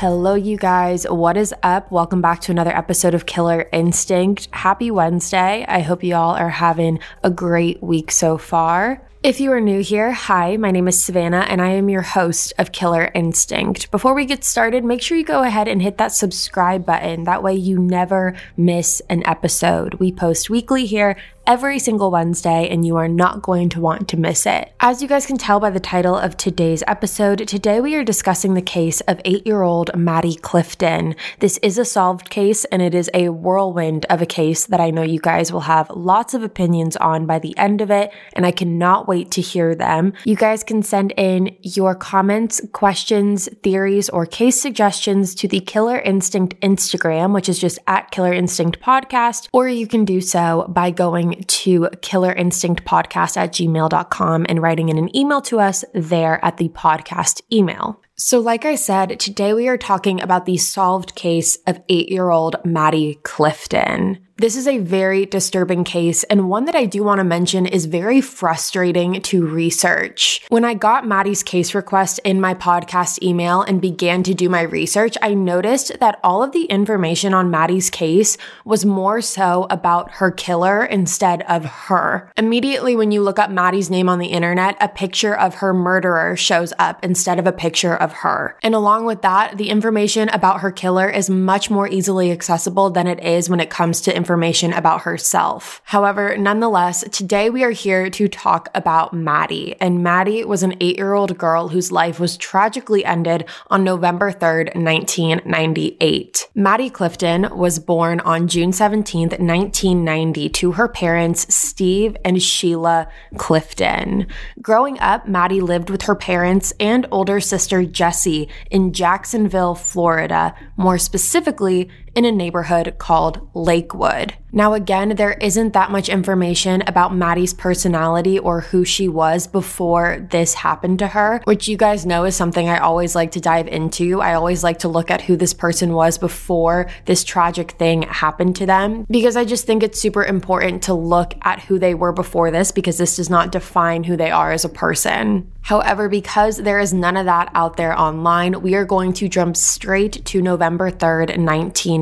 Hello, you guys. What is up? Welcome back to another episode of Killer Instinct. Happy Wednesday. I hope you all are having a great week so far. If you are new here, hi, my name is Savannah and I am your host of Killer Instinct. Before we get started, make sure you go ahead and hit that subscribe button. That way you never miss an episode. We post weekly here every single Wednesday, and you are not going to want to miss it. As you guys can tell by the title of today's episode, today we are discussing the case of eight year old Maddie Clifton. This is a solved case, and it is a whirlwind of a case that I know you guys will have lots of opinions on by the end of it, and I cannot wait to hear them. You guys can send in your comments, questions, theories, or case suggestions to the Killer Instinct Instagram, which is just at Killer Instinct Podcast, or you can do so by going to killerinstinctpodcast at gmail.com and writing in an email to us there at the podcast email. So, like I said, today we are talking about the solved case of eight year old Maddie Clifton. This is a very disturbing case, and one that I do want to mention is very frustrating to research. When I got Maddie's case request in my podcast email and began to do my research, I noticed that all of the information on Maddie's case was more so about her killer instead of her. Immediately, when you look up Maddie's name on the internet, a picture of her murderer shows up instead of a picture of her. And along with that, the information about her killer is much more easily accessible than it is when it comes to information about herself. However, nonetheless, today we are here to talk about Maddie. And Maddie was an eight year old girl whose life was tragically ended on November 3rd, 1998. Maddie Clifton was born on June 17th, 1990, to her parents, Steve and Sheila Clifton. Growing up, Maddie lived with her parents and older sister Jessie in Jacksonville, Florida, more specifically in a neighborhood called Lakewood. Now, again, there isn't that much information about Maddie's personality or who she was before this happened to her, which you guys know is something I always like to dive into. I always like to look at who this person was before this tragic thing happened to them because I just think it's super important to look at who they were before this because this does not define who they are as a person. However, because there is none of that out there online, we are going to jump straight to November 3rd,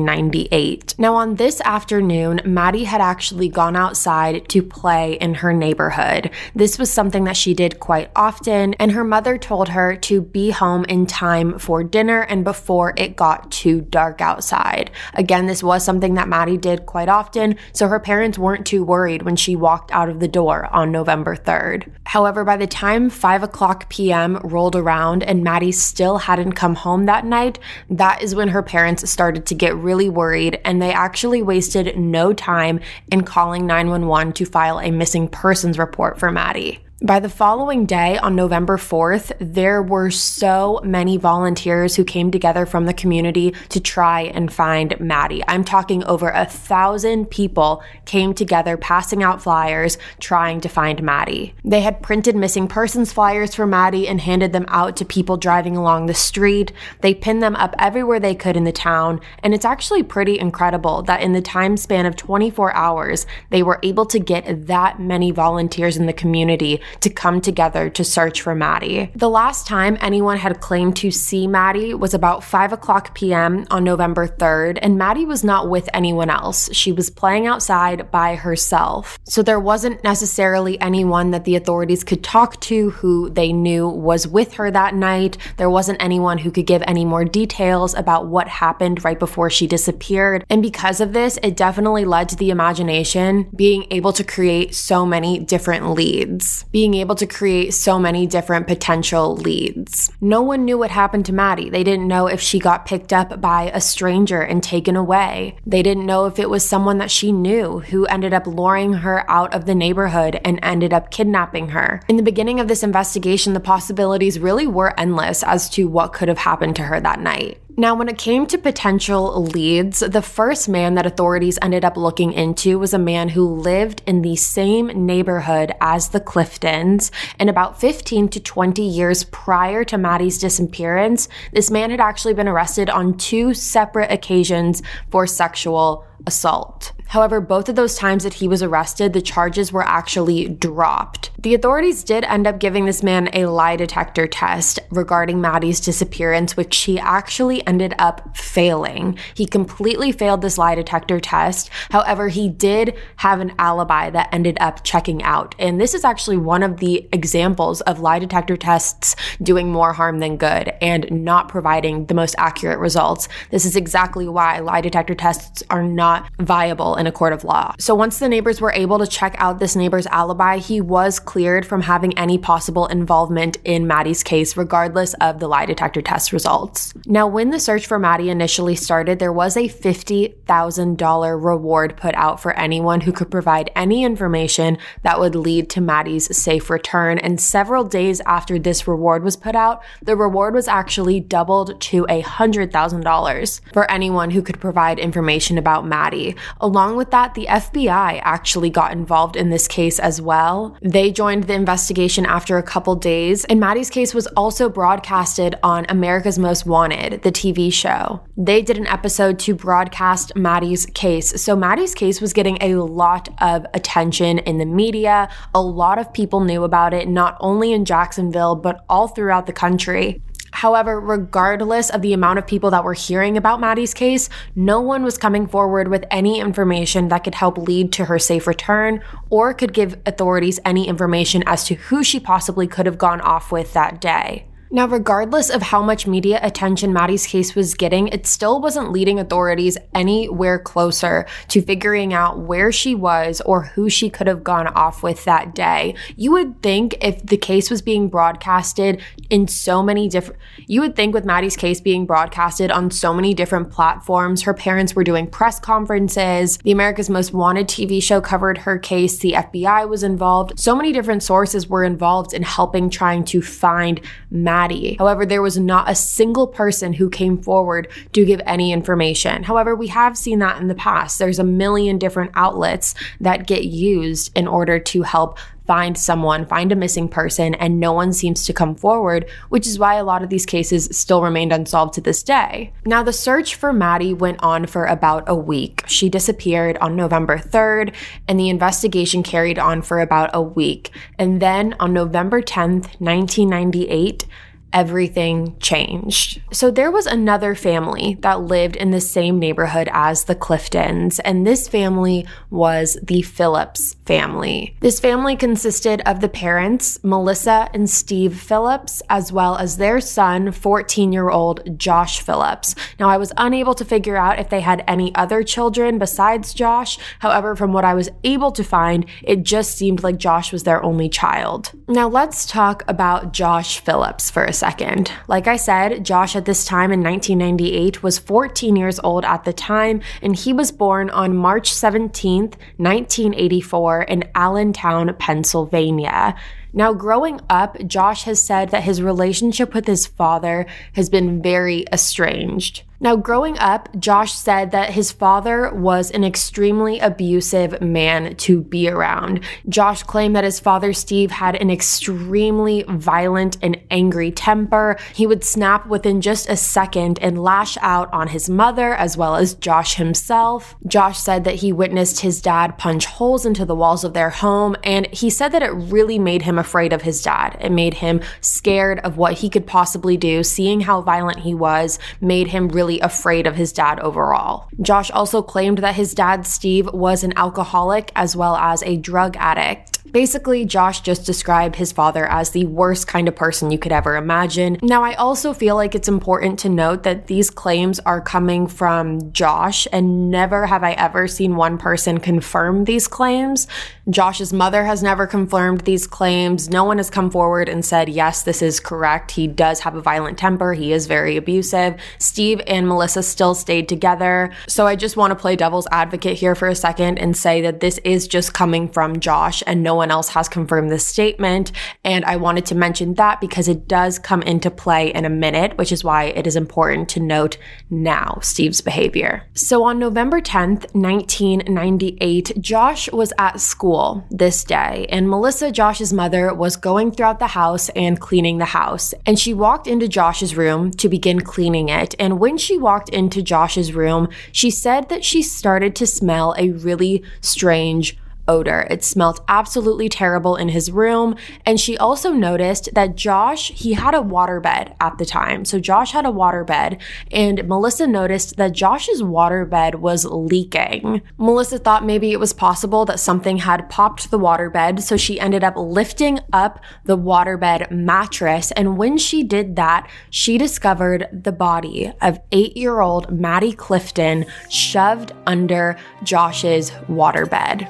1998. Now, on this afternoon, Maddie had actually gone outside to play in her neighborhood. This was something that she did quite often, and her mother told her to be home in time for dinner and before it got too dark outside. Again, this was something that Maddie did quite often, so her parents weren't too worried when she walked out of the door on November 3rd. However, by the time 5 o'clock p.m. rolled around and Maddie still hadn't come home that night, that is when her parents started to get really worried and they actually wasted no time in calling 911 to file a missing persons report for Maddie. By the following day, on November 4th, there were so many volunteers who came together from the community to try and find Maddie. I'm talking over a thousand people came together passing out flyers trying to find Maddie. They had printed missing persons flyers for Maddie and handed them out to people driving along the street. They pinned them up everywhere they could in the town, and it's actually pretty incredible that in the time span of 24 hours, they were able to get that many volunteers in the community to come together to search for Maddie. The last time anyone had claimed to see Maddie was about 5 o'clock p.m. on November 3rd, and Maddie was not with anyone else. She was playing outside by herself. So there wasn't necessarily anyone that the authorities could talk to who they knew was with her that night. There wasn't anyone who could give any more details about what happened right before she disappeared. And because of this, it definitely led to the imagination being able to create so many different leads being able to create so many different potential leads. No one knew what happened to Maddie. They didn't know if she got picked up by a stranger and taken away. They didn't know if it was someone that she knew who ended up luring her out of the neighborhood and ended up kidnapping her. In the beginning of this investigation, the possibilities really were endless as to what could have happened to her that night. Now, when it came to potential leads, the first man that authorities ended up looking into was a man who lived in the same neighborhood as the Cliftons. And about 15 to 20 years prior to Maddie's disappearance, this man had actually been arrested on two separate occasions for sexual assault. However, both of those times that he was arrested, the charges were actually dropped. The authorities did end up giving this man a lie detector test regarding Maddie's disappearance, which he actually ended up failing. He completely failed this lie detector test. However, he did have an alibi that ended up checking out. And this is actually one of the examples of lie detector tests doing more harm than good and not providing the most accurate results. This is exactly why lie detector tests are not viable in a court of law. So once the neighbors were able to check out this neighbor's alibi, he was cleared from having any possible involvement in Maddie's case, regardless of the lie detector test results. Now, when the search for Maddie initially started, there was a $50,000 reward put out for anyone who could provide any information that would lead to Maddie's safe return. And several days after this reward was put out, the reward was actually doubled to $100,000 for anyone who could provide information about Maddie. Along Along with that, the FBI actually got involved in this case as well. They joined the investigation after a couple days, and Maddie's case was also broadcasted on America's Most Wanted, the TV show. They did an episode to broadcast Maddie's case. So Maddie's case was getting a lot of attention in the media. A lot of people knew about it, not only in Jacksonville, but all throughout the country. However, regardless of the amount of people that were hearing about Maddie's case, no one was coming forward with any information that could help lead to her safe return or could give authorities any information as to who she possibly could have gone off with that day. Now, regardless of how much media attention Maddie's case was getting, it still wasn't leading authorities anywhere closer to figuring out where she was or who she could have gone off with that day. You would think if the case was being broadcasted in so many different, you would think with Maddie's case being broadcasted on so many different platforms, her parents were doing press conferences, the America's Most Wanted TV show covered her case, the FBI was involved, so many different sources were involved in helping trying to find Maddie Maddie. However, there was not a single person who came forward to give any information. However, we have seen that in the past. There's a million different outlets that get used in order to help find someone, find a missing person, and no one seems to come forward, which is why a lot of these cases still remained unsolved to this day. Now, the search for Maddie went on for about a week. She disappeared on November 3rd, and the investigation carried on for about a week. And then on November 10th, 1998, everything changed. So there was another family that lived in the same neighborhood as the Cliftons, and this family was the Phillips family. This family consisted of the parents, Melissa and Steve Phillips, as well as their son, 14 year old Josh Phillips. Now, I was unable to figure out if they had any other children besides Josh. However, from what I was able to find, it just seemed like Josh was their only child. Now, let's talk about Josh Phillips for a second. Like I said, Josh at this time in 1998 was 14 years old at the time, and he was born on March 17th, 1984, in Allentown, Pennsylvania. Now, growing up, Josh has said that his relationship with his father has been very estranged. Now, growing up, Josh said that his father was an extremely abusive man to be around. Josh claimed that his father, Steve, had an extremely violent and angry temper. He would snap within just a second and lash out on his mother as well as Josh himself. Josh said that he witnessed his dad punch holes into the walls of their home, and he said that it really made him afraid of his dad. It made him scared of what he could possibly do. Seeing how violent he was made him really really afraid of his dad overall. Josh also claimed that his dad, Steve, was an alcoholic as well as a drug addict. Basically, Josh just described his father as the worst kind of person you could ever imagine. Now, I also feel like it's important to note that these claims are coming from Josh, and never have I ever seen one person confirm these claims. Josh's mother has never confirmed these claims. No one has come forward and said, yes, this is correct. He does have a violent temper. He is very abusive. Steve and Melissa still stayed together. So I just want to play devil's advocate here for a second and say that this is just coming from Josh and no one else has confirmed this statement. And I wanted to mention that because it does come into play in a minute, which is why it is important to note now Steve's behavior. So on November 10th, 1998, Josh was at school this day, and Melissa, Josh's mother, was going throughout the house and cleaning the house. And she walked into Josh's room to begin cleaning it. And when she walked into Josh's room, she said that she started to smell a really strange odor. It smelled absolutely terrible in his room. And she also noticed that Josh, he had a waterbed at the time. So Josh had a waterbed, and Melissa noticed that Josh's waterbed was leaking. Melissa thought maybe it was possible that something had popped the waterbed, so she ended up lifting up the waterbed mattress. And when she did that, she discovered the body of eight year old Maddie Clifton shoved under Josh's waterbed.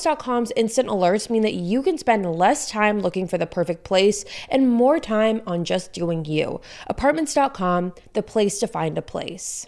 Apartments.com's instant alerts mean that you can spend less time looking for the perfect place and more time on just doing you. Apartments.com, the place to find a place.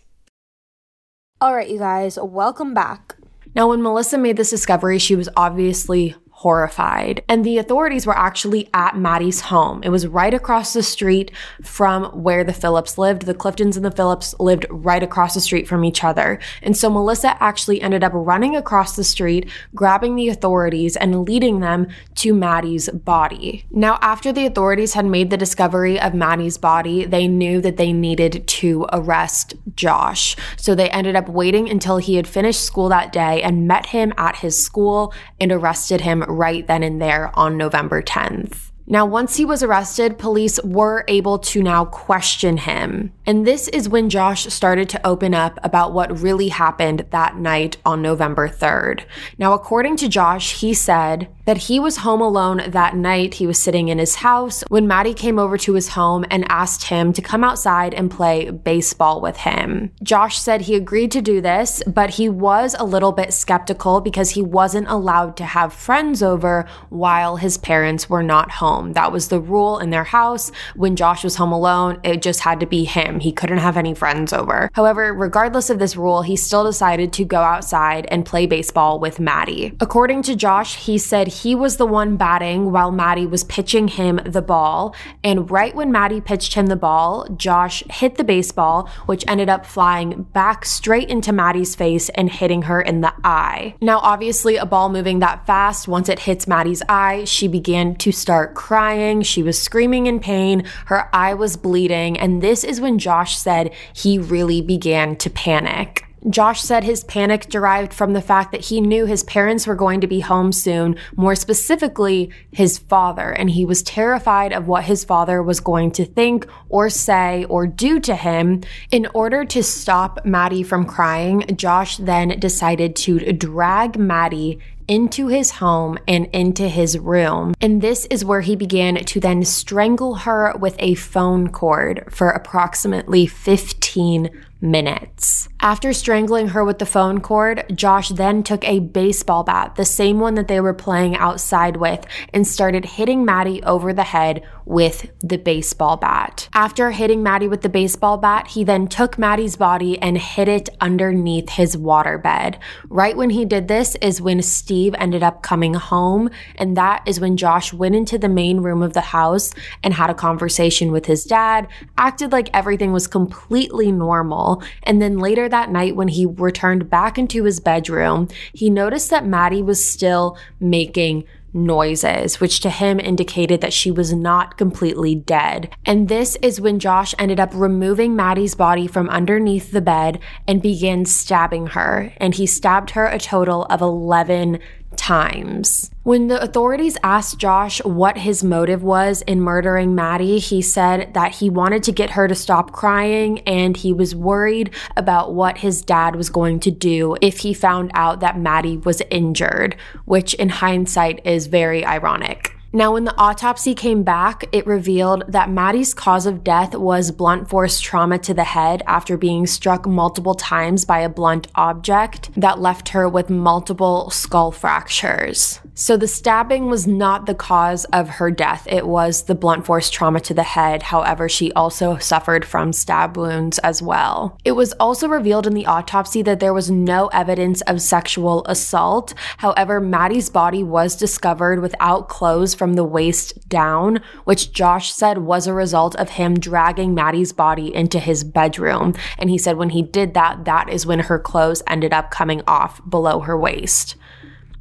All right, you guys, welcome back. Now, when Melissa made this discovery, she was obviously horrified. And the authorities were actually at Maddie's home. It was right across the street from where the Phillips lived. The Cliftons and the Phillips lived right across the street from each other. And so Melissa actually ended up running across the street, grabbing the authorities and leading them to Maddie's body. Now, after the authorities had made the discovery of Maddie's body, they knew that they needed to arrest Josh. So they ended up waiting until he had finished school that day and met him at his school and arrested him right then and there on November 10th. Now, once he was arrested, police were able to now question him. And this is when Josh started to open up about what really happened that night on November 3rd. Now, according to Josh, he said that he was home alone that night. He was sitting in his house when Maddie came over to his home and asked him to come outside and play baseball with him. Josh said he agreed to do this, but he was a little bit skeptical because he wasn't allowed to have friends over while his parents were not home home. That was the rule in their house. When Josh was home alone, it just had to be him. He couldn't have any friends over. However, regardless of this rule, he still decided to go outside and play baseball with Maddie. According to Josh, he said he was the one batting while Maddie was pitching him the ball. And right when Maddie pitched him the ball, Josh hit the baseball, which ended up flying back straight into Maddie's face and hitting her in the eye. Now, obviously, a ball moving that fast, once it hits Maddie's eye, she began to start crying. She was screaming in pain. Her eye was bleeding. And this is when Josh said he really began to panic. Josh said his panic derived from the fact that he knew his parents were going to be home soon, more specifically, his father, and he was terrified of what his father was going to think or say or do to him. In order to stop Maddie from crying, Josh then decided to drag Maddie into his home and into his room. And this is where he began to then strangle her with a phone cord for approximately 15 minutes. After strangling her with the phone cord, Josh then took a baseball bat, the same one that they were playing outside with, and started hitting Maddie over the head with the baseball bat. After hitting Maddie with the baseball bat, he then took Maddie's body and hid it underneath his waterbed. Right when he did this is when Steve ended up coming home, and that is when Josh went into the main room of the house and had a conversation with his dad, acted like everything was completely normal, and then later that night when he returned back into his bedroom, he noticed that Maddie was still making noises, which to him indicated that she was not completely dead. And this is when Josh ended up removing Maddie's body from underneath the bed and began stabbing her. And he stabbed her a total of 11 times. When the authorities asked Josh what his motive was in murdering Maddie, he said that he wanted to get her to stop crying and he was worried about what his dad was going to do if he found out that Maddie was injured, which in hindsight is very ironic. Now, when the autopsy came back, it revealed that Maddie's cause of death was blunt force trauma to the head after being struck multiple times by a blunt object that left her with multiple skull fractures. So the stabbing was not the cause of her death. It was the blunt force trauma to the head. However, she also suffered from stab wounds as well. It was also revealed in the autopsy that there was no evidence of sexual assault. However, Maddie's body was discovered without clothes from the waist down, which Josh said was a result of him dragging Maddie's body into his bedroom. And he said when he did that, that is when her clothes ended up coming off below her waist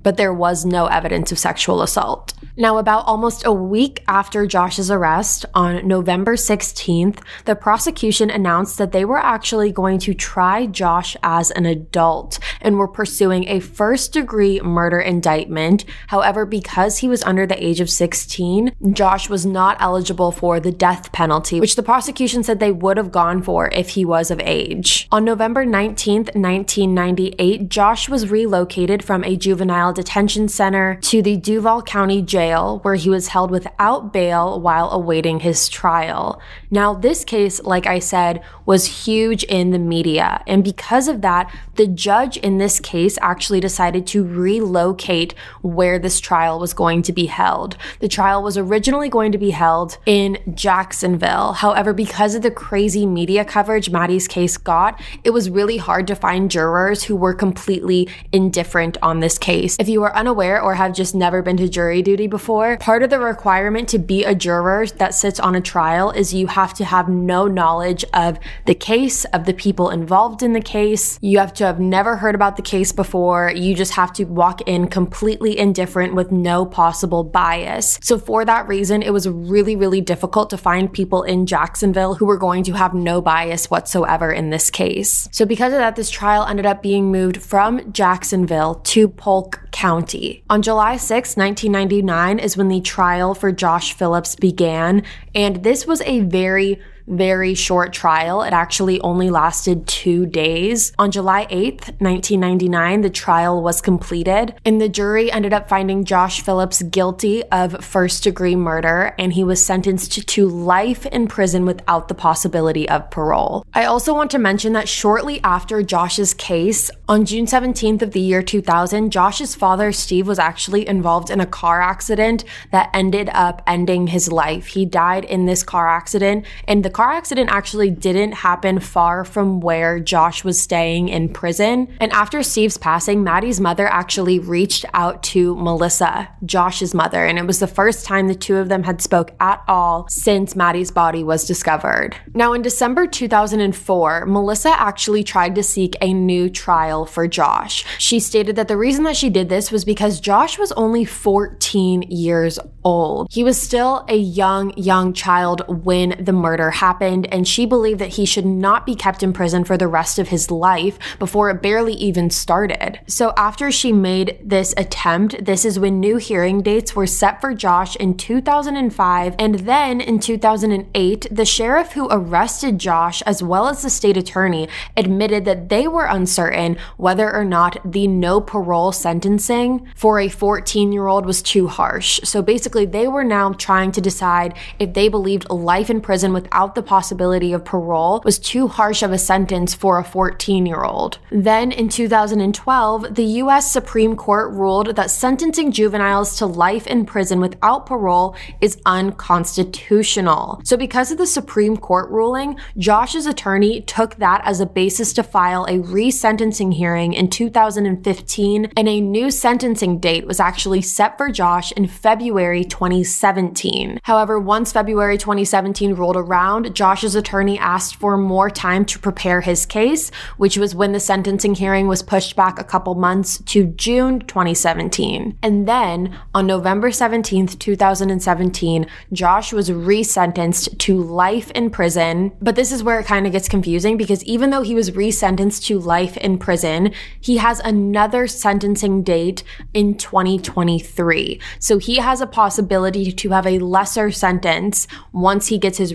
but there was no evidence of sexual assault. Now, about almost a week after Josh's arrest, on November 16th, the prosecution announced that they were actually going to try Josh as an adult and were pursuing a first degree murder indictment. However, because he was under the age of 16, Josh was not eligible for the death penalty, which the prosecution said they would have gone for if he was of age. On November 19th, 1998, Josh was relocated from a juvenile Detention Center to the Duval County Jail, where he was held without bail while awaiting his trial. Now, this case, like I said, was huge in the media. And because of that, the judge in this case actually decided to relocate where this trial was going to be held. The trial was originally going to be held in Jacksonville. However, because of the crazy media coverage Maddie's case got, it was really hard to find jurors who were completely indifferent on this case. If you are unaware or have just never been to jury duty before, part of the requirement to be a juror that sits on a trial is you have to have no knowledge of the case, of the people involved in the case. You have to have never heard about the case before. You just have to walk in completely indifferent with no possible bias. So, for that reason, it was really, really difficult to find people in Jacksonville who were going to have no bias whatsoever in this case. So, because of that, this trial ended up being moved from Jacksonville to Polk County. On July 6, 1999, is when the trial for Josh Phillips began, and this was a very very short trial. It actually only lasted two days. On July 8th, 1999, the trial was completed, and the jury ended up finding Josh Phillips guilty of first degree murder, and he was sentenced to life in prison without the possibility of parole. I also want to mention that shortly after Josh's case, on June 17th of the year 2000, Josh's father, Steve, was actually involved in a car accident that ended up ending his life. He died in this car accident, and the car accident actually didn't happen far from where Josh was staying in prison. And after Steve's passing, Maddie's mother actually reached out to Melissa, Josh's mother, and it was the first time the two of them had spoke at all since Maddie's body was discovered. Now in December 2004, Melissa actually tried to seek a new trial for Josh. She stated that the reason that she did this was because Josh was only 14 years old. He was still a young, young child when the murder happened, and she believed that he should not be kept in prison for the rest of his life before it barely even started. So, after she made this attempt, this is when new hearing dates were set for Josh in 2005, and then in 2008, the sheriff who arrested Josh, as well as the state attorney, admitted that they were uncertain whether or not the no parole sentencing for a 14 year old was too harsh. So, basically, they were now trying to decide if they believed life in prison without the possibility of parole was too harsh of a sentence for a 14 year old. Then in 2012, the US Supreme Court ruled that sentencing juveniles to life in prison without parole is unconstitutional. So, because of the Supreme Court ruling, Josh's attorney took that as a basis to file a resentencing hearing in 2015, and a new sentencing date was actually set for Josh in February 2017. However, once February 2017 rolled around, Josh's attorney asked for more time to prepare his case, which was when the sentencing hearing was pushed back a couple months to June 2017. And then on November 17, 2017, Josh was resentenced to life in prison. But this is where it kind of gets confusing because even though he was resentenced to life in prison, he has another sentencing date in 2023. So he has a possibility to have a lesser sentence once he gets his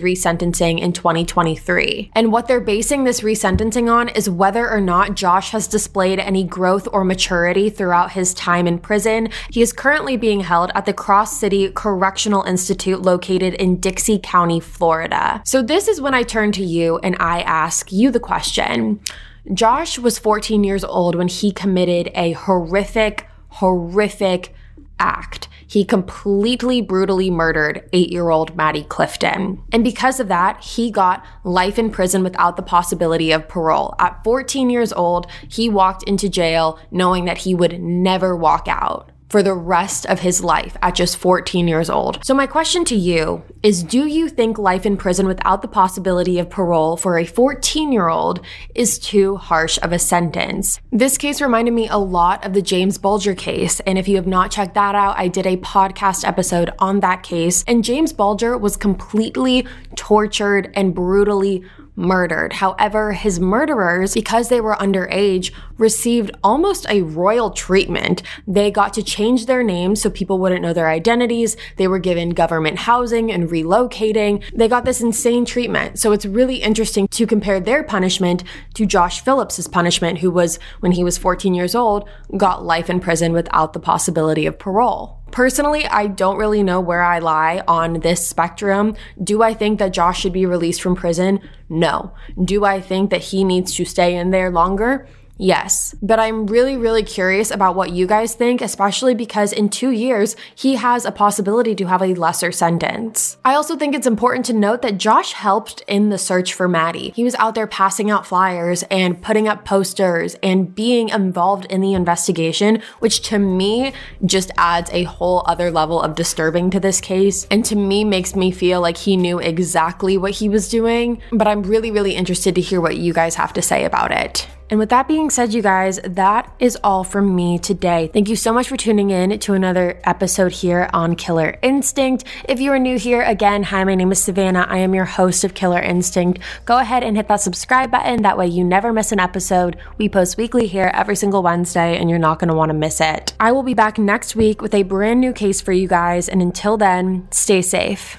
resentencing in 2023. And what they're basing this resentencing on is whether or not Josh has displayed any growth or maturity throughout his time in prison. He is currently being held at the Cross City Correctional Institute located in Dixie County, Florida. So this is when I turn to you and I ask you the question. Josh was 14 years old when he committed a horrific, horrific act. He completely brutally murdered eight year old Maddie Clifton. And because of that, he got life in prison without the possibility of parole. At 14 years old, he walked into jail knowing that he would never walk out for the rest of his life at just 14 years old. So, my question to you is Do you think life in prison without the possibility of parole for a 14 year old is too harsh of a sentence? This case reminded me a lot of the James Bulger case. And if you have not checked that out, I did a podcast episode on that case. And James Bulger was completely tortured and brutally murdered. However, his murderers, because they were underage, received almost a royal treatment. They got to change their names so people wouldn't know their identities. They were given government housing and relocating. They got this insane treatment. So it's really interesting to compare their punishment to Josh Phillips's punishment, who was, when he was 14 years old, got life in prison without the possibility of parole. Personally, I don't really know where I lie on this spectrum. Do I think that Josh should be released from prison? No. Do I think that he needs to stay in there longer? Yes, but I'm really, really curious about what you guys think, especially because in two years, he has a possibility to have a lesser sentence. I also think it's important to note that Josh helped in the search for Maddie. He was out there passing out flyers and putting up posters and being involved in the investigation, which to me just adds a whole other level of disturbing to this case. And to me makes me feel like he knew exactly what he was doing. But I'm really, really interested to hear what you guys have to say about it. And with that being said, you guys, that is all from me today. Thank you so much for tuning in to another episode here on Killer Instinct. If you are new here, again, hi, my name is Savannah. I am your host of Killer Instinct. Go ahead and hit that subscribe button. That way you never miss an episode. We post weekly here every single Wednesday, and you're not going to want to miss it. I will be back next week with a brand new case for you guys. And until then, stay safe.